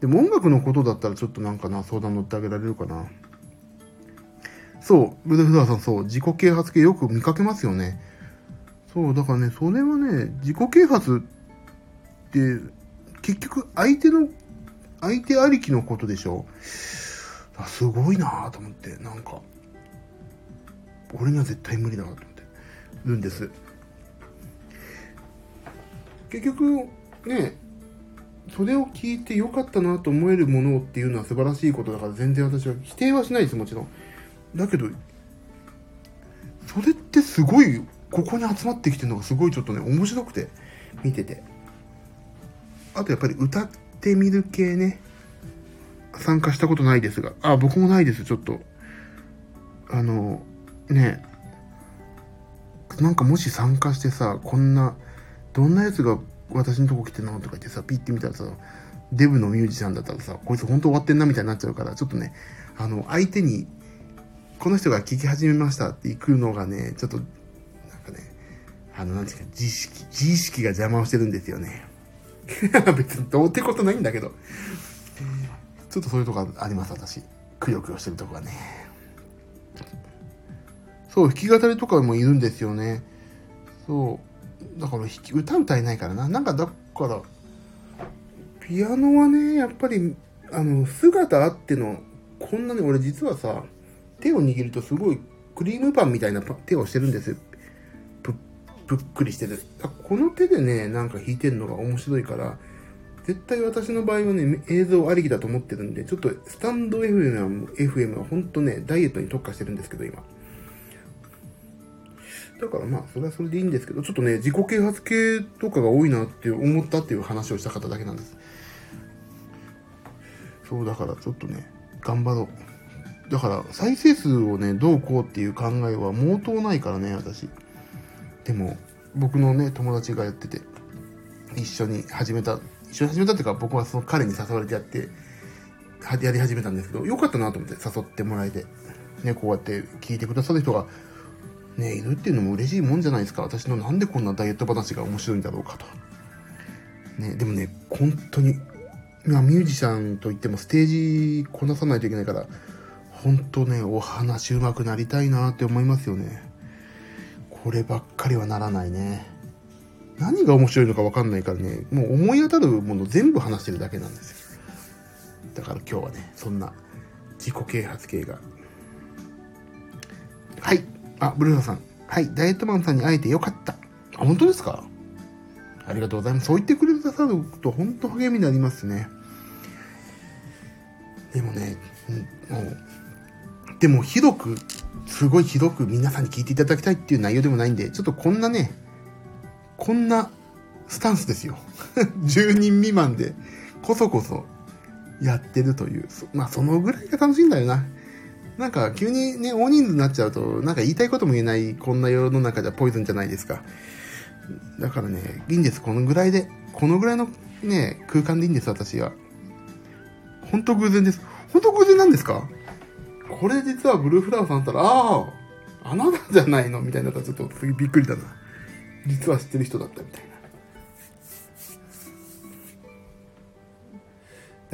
[SPEAKER 1] でも音楽のことだったらちょっとなんかな、相談乗ってあげられるかな。そう、ブルーフラーさんそう、自己啓発系よく見かけますよね。そう、だからね、それはね、自己啓発って、結局相手の、相手ありきのことでしょ。すごいなぁと思って、なんか、俺には絶対無理だなと思ってるんです。結局、ね、それを聞いてよかったなと思えるものっていうのは素晴らしいことだから全然私は否定はしないです、もちろん。だけど、それってすごい、ここに集まってきてるのがすごいちょっとね、面白くて、見てて。あとやっぱり歌ってみる系ね。参加したことないですが。あ、僕もないです、ちょっと。あの、ねなんかもし参加してさ、こんな、どんなやつが私のとこ来てんの？とか言ってさ、ピッて見たらさ、デブのミュージシャンだったらさ、こいつ本当終わってんなみたいになっちゃうから、ちょっとね、あの、相手に、この人が聞き始めましたって行くのがね、ちょっと、なんかね、あの、なんていうか、自意識、自意識が邪魔をしてるんですよね。別にどうってことないんだけど。ちょっとそういうとこあります、私。くよくよしてるとこがね。そう、弾き語りとかもいるんですよね。そう。だから弾き、歌歌えないからな。なんかだから、ピアノはね、やっぱり、あの、姿あっての、こんなに俺実はさ、手を握るとすごいクリームパンみたいな手をしてるんですよ。ぷぷっくりしてる。この手でね、なんか弾いてるのが面白いから、絶対私の場合はね、映像ありきだと思ってるんで、ちょっとスタンド FM は、FM は本当ね、ダイエットに特化してるんですけど、今。だからまあ、それはそれでいいんですけど、ちょっとね、自己啓発系とかが多いなって思ったっていう話をした方だけなんです。そう、だからちょっとね、頑張ろう。だから、再生数をね、どうこうっていう考えは毛頭ないからね、私。でも、僕のね、友達がやってて、一緒に始めた、一緒に始めたっていうか、僕はその彼に誘われてやって、やり始めたんですけど、よかったなと思って誘ってもらえて、ね、こうやって聞いてくださる人が、ね、いるっていうのも嬉しいもんじゃないですか。私のなんでこんなダイエット話が面白いんだろうかと。ね、でもね、本当に、まあ、ミュージシャンといってもステージこなさないといけないから、本当ね、お話上手くなりたいなって思いますよね。こればっかりはならないね。何が面白いのかわかんないからね、もう思い当たるもの全部話してるだけなんですよ。だから今日はね、そんな自己啓発系が。はい。あ、ブルーノさん。はい。ダイエットマンさんに会えてよかった。あ、本当ですか？ありがとうございます。そう言ってくれてくださると本当励みになりますね。でもね、うんもう、でもひどく、すごいひどく皆さんに聞いていただきたいっていう内容でもないんで、ちょっとこんなね、こんなスタンスですよ。10人未満で、こそこそやってるという。そまあ、そのぐらいが楽しいんだよな。なんか、急にね、大人数になっちゃうと、なんか言いたいことも言えない、こんな世の中じゃポイズンじゃないですか。だからね、いいんです。このぐらいで。このぐらいのね、空間でいいんです、私は。本当偶然です。本当偶然なんですか？これ実はブルーフラワーさんだったら、ああ、あなたじゃないの？みたいなのがちょっとびっくりだな。実は知ってる人だったみたいな。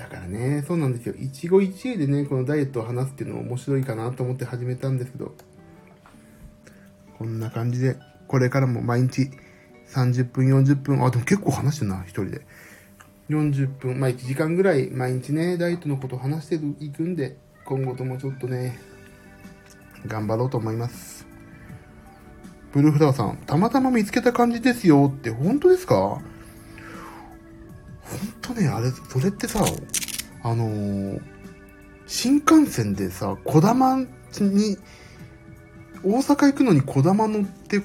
[SPEAKER 1] だからね、そうなんですよ。一期一会でね、このダイエットを話すっていうのも面白いかなと思って始めたんですけど、こんな感じで、これからも毎日30分、40分、あ、でも結構話してるな、一人で。40分、まあ1時間ぐらい毎日ね、ダイエットのことを話していくんで、今後ともちょっとね、頑張ろうと思います。ブルーフラワーさん、たまたま見つけた感じですよって、本当ですか？本当ね、あれ、それってさ、あのー、新幹線でさ、小玉に、大阪行くのに小玉乗って、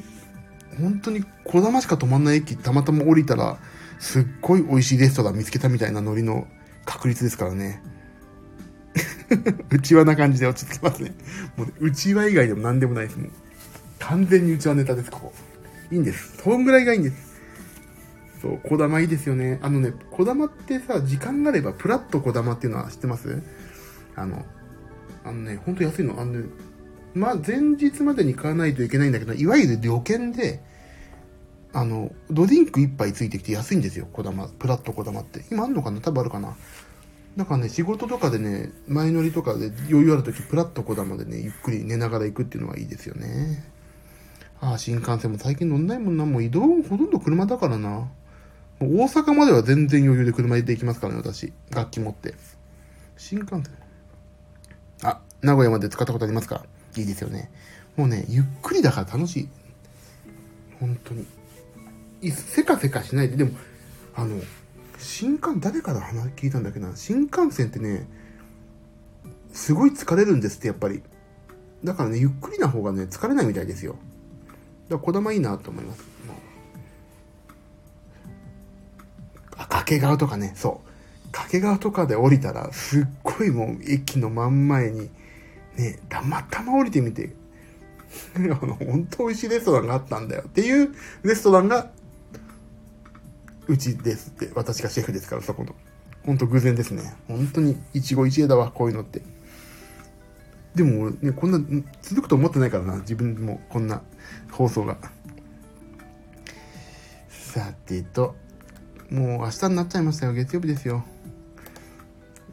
[SPEAKER 1] 本当に小玉しか止まんない駅たまたま降りたら、すっごい美味しいレストラン見つけたみたいなノリの確率ですからね。うちわな感じで落ち着きますね。もう、うちわ以外でも何でもないです。もう完全にうちわネタです、ここ。いいんです。そんぐらいがいいんです。そう、小玉いいですよね。あのね、小玉ってさ、時間があれば、プラット小玉っていうのは知ってます？あの、あのね、ほんと安いの。あのね、まあ、前日までに買わないといけないんだけど、いわゆる旅券で、あの、ドリンク1杯ついてきて安いんですよ、小玉。プラット小玉って。今あんのかな？多分あるかな。だからね、仕事とかでね、前乗りとかで余裕あるとき、プラッとこだまでね、ゆっくり寝ながら行くっていうのはいいですよね。ああ、新幹線も最近乗んないもんな。もう移動ほとんど車だからな。大阪までは全然余裕で車で行きますからね、私。楽器持って。新幹線。あ、名古屋まで使ったことありますかいいですよね。もうね、ゆっくりだから楽しい。本当に。せかせかしないで、でも、あの、新幹、誰から話聞いたんだっけな、新幹線ってね、すごい疲れるんですって、やっぱり。だからね、ゆっくりな方がね、疲れないみたいですよ。だから小玉いいなと思います。掛川とかね、そう。掛川とかで降りたら、すっごいもう駅の真ん前に、ね、たまたま降りてみて、あの、本当美味しいレストランがあったんだよっていうレストランがうちですって、私がシェフですから、そこの。ほんと偶然ですね。本当に一期一会だわ、こういうのって。でもね、こんな、続くと思ってないからな、自分もこんな放送が。さてと、もう明日になっちゃいましたよ。月曜日ですよ。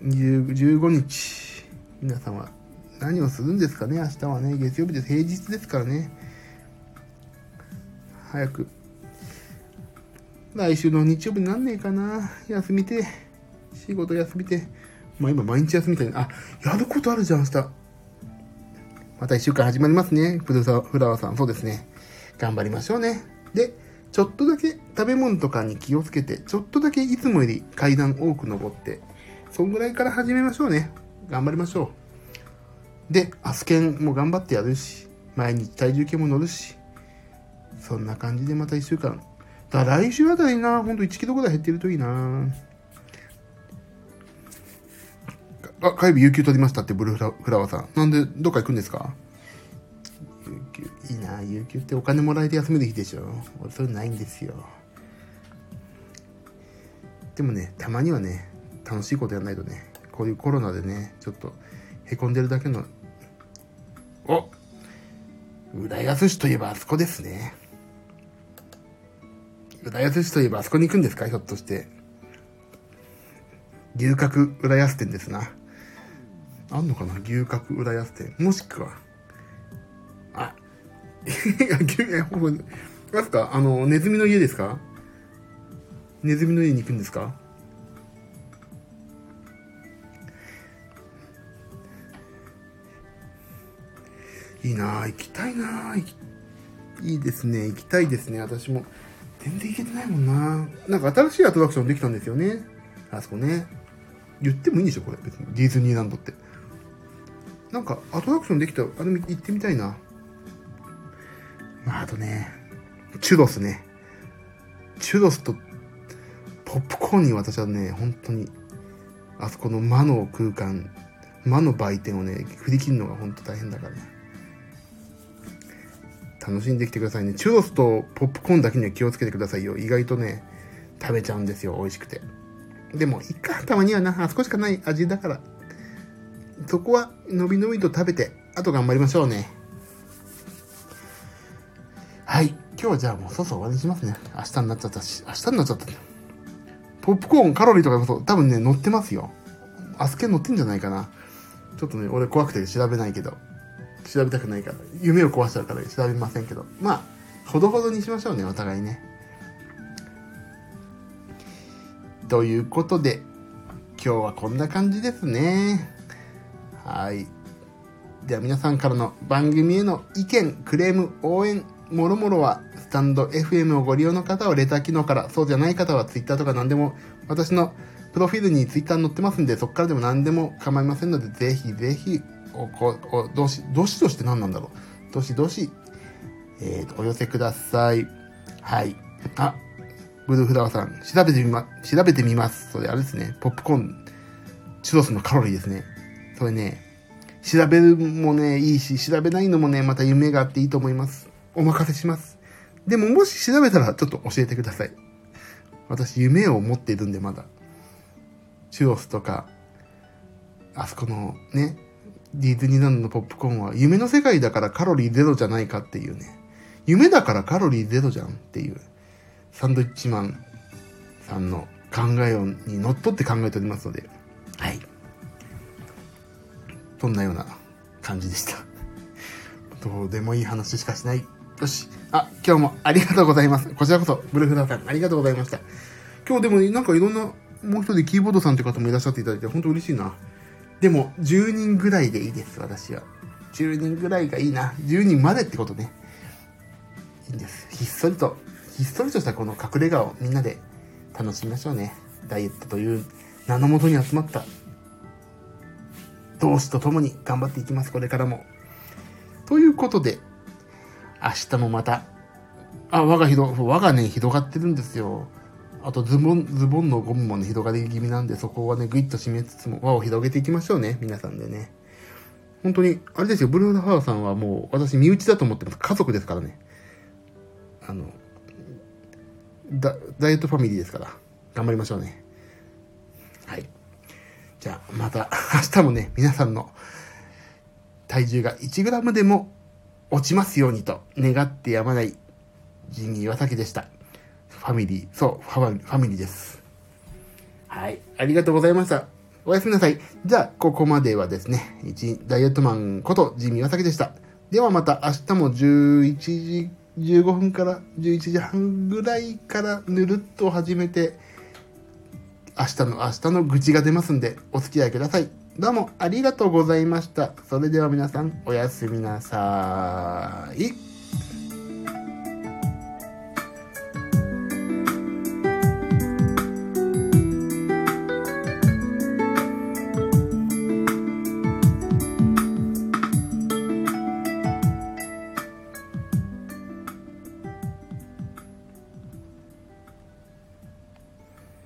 [SPEAKER 1] 15日。皆さんは何をするんですかね？明日はね。月曜日です。平日ですからね。早く来週の日曜日になんねえかな。休みて。仕事休みて。まあ今毎日休みたいな。あ、やることあるじゃん、明日。また一週間始まりますね。フルフラワーさん。そうですね。頑張りましょうね。で、ちょっとだけ食べ物とかに気をつけて、ちょっとだけいつもより階段多く登って、そんぐらいから始めましょうね。頑張りましょう。で、アスケンも頑張ってやるし、毎日体重計も乗るし、そんな感じでまた一週間だ来週あたりな、ほんと1キロぐらい減ってるといいな。あ、火曜日有給取りましたってブルーフラワーさん。なんで、どっか行くんですか、いいな。有給ってお金もらえて休める日でしょ。俺それないんですよ。でもね、たまにはね、楽しいことやらないとね、こういうコロナでね、ちょっと凹んでるだけの、お浦安市といえばあそこですね。浦安市といえばあそこに行くんですか？ひょっとして。牛角浦安店ですな。あんのかな？牛角浦安店。もしくは。あ、牛、え、ほぼ、ますかあの、ネズミの家ですか？ネズミの家に行くんですか？いいなぁ、行きたいなぁ、いいですね、行きたいですね、私も。全然行けてないもんな。なんか新しいアトラクションできたんですよね。あそこね。言ってもいいんでしょ？これ。別に。ディズニーランドって。なんかアトラクションできた、あれ行ってみたいな。まあ、あとね、チュロスね。チュロスとポップコーンに私はね、本当に、あそこの魔の空間、魔の売店をね、振り切るのが本当大変だからね。楽しんできてくださいね。チュロスとポップコーンだけには気をつけてくださいよ。意外とね、食べちゃうんですよ。美味しくて。でも、いっか、たまにはな、あそこしかない味だから。そこは、のびのびと食べて、あと頑張りましょうね。はい。今日はじゃあもうそろそろ終わりにしますね。明日になっちゃったし、明日になっちゃった。ポップコーンカロリーとかこそ多分ね、載ってますよ。アスケン載ってんじゃないかな。ちょっとね、俺怖くて調べないけど。調べたくないから。夢を壊しちゃうから調べませんけど。まあ、ほどほどにしましょうね、お互いね。ということで、今日はこんな感じですね。はい。では皆さんからの番組への意見、クレーム、応援、もろもろは、スタンド FM をご利用の方はレター機能から、そうじゃない方は Twitter とか何でも、私のプロフィールに Twitter 載ってますんで、そこからでも何でも構いませんので、ぜひぜひ、お、こ、お、どし、どしどしって何なんだろう。どしどし、えーと、お寄せください。はい。あ、ブルーフラワーさん、調べてみま、調べてみます。それあれですね、ポップコーン、チュロスのカロリーですね。それね、調べるもね、いいし、調べないのもね、また夢があっていいと思います。お任せします。でももし調べたらちょっと教えてください。私夢を持っているんでまだ。チュロスとか、あそこのね、ディズニーランドのポップコーンは夢の世界だからカロリーゼロじゃないかっていうね。夢だからカロリーゼロじゃんっていう。サンドイッチマンさんの考えにのっとって考えておりますので。はい。そんなような感じでした。どうでもいい話しかしない。よし。あ、今日もありがとうございます。こちらこそ、ブルフラーさん、ありがとうございました。今日でもなんかいろんな、もう一人キーボードさんって方もいらっしゃっていただいて、本当嬉しいな。でも、10人ぐらいでいいです、私は。10人ぐらいがいいな。10人までってことね。いいんです。ひっそりと、ひっそりとしたこの隠れ家をみんなで楽しみましょうね。ダイエットという名のもとに集まった同志と共に頑張っていきます、これからも。ということで、明日もまた、あ、我がひど、我がね、広がってるんですよ。あとズボン、ズボンのゴムもね、広がり気味なんで、そこはね、ぐいっと締めつつも輪を広げていきましょうね、皆さんでね。本当に、あれですよ、ブルーナハーさんはもう、私身内だと思ってます。家族ですからね。あの、ダダイエットファミリーですから、頑張りましょうね。はい。じゃあ、また明日もね、皆さんの体重が 1g でも落ちますようにと願ってやまないジミー岩崎でした。ファミリー、そう、ファファミリーです。はい、ありがとうございました。おやすみなさい。じゃあ、ここまではですね、ダイエットマンことジミー岩崎でした。ではまた明日も11時15分から11時半ぐらいからぬるっと始めて、明日の明日の愚痴が出ますんで、お付き合いください。どうもありがとうございました。それでは皆さん、おやすみなさい。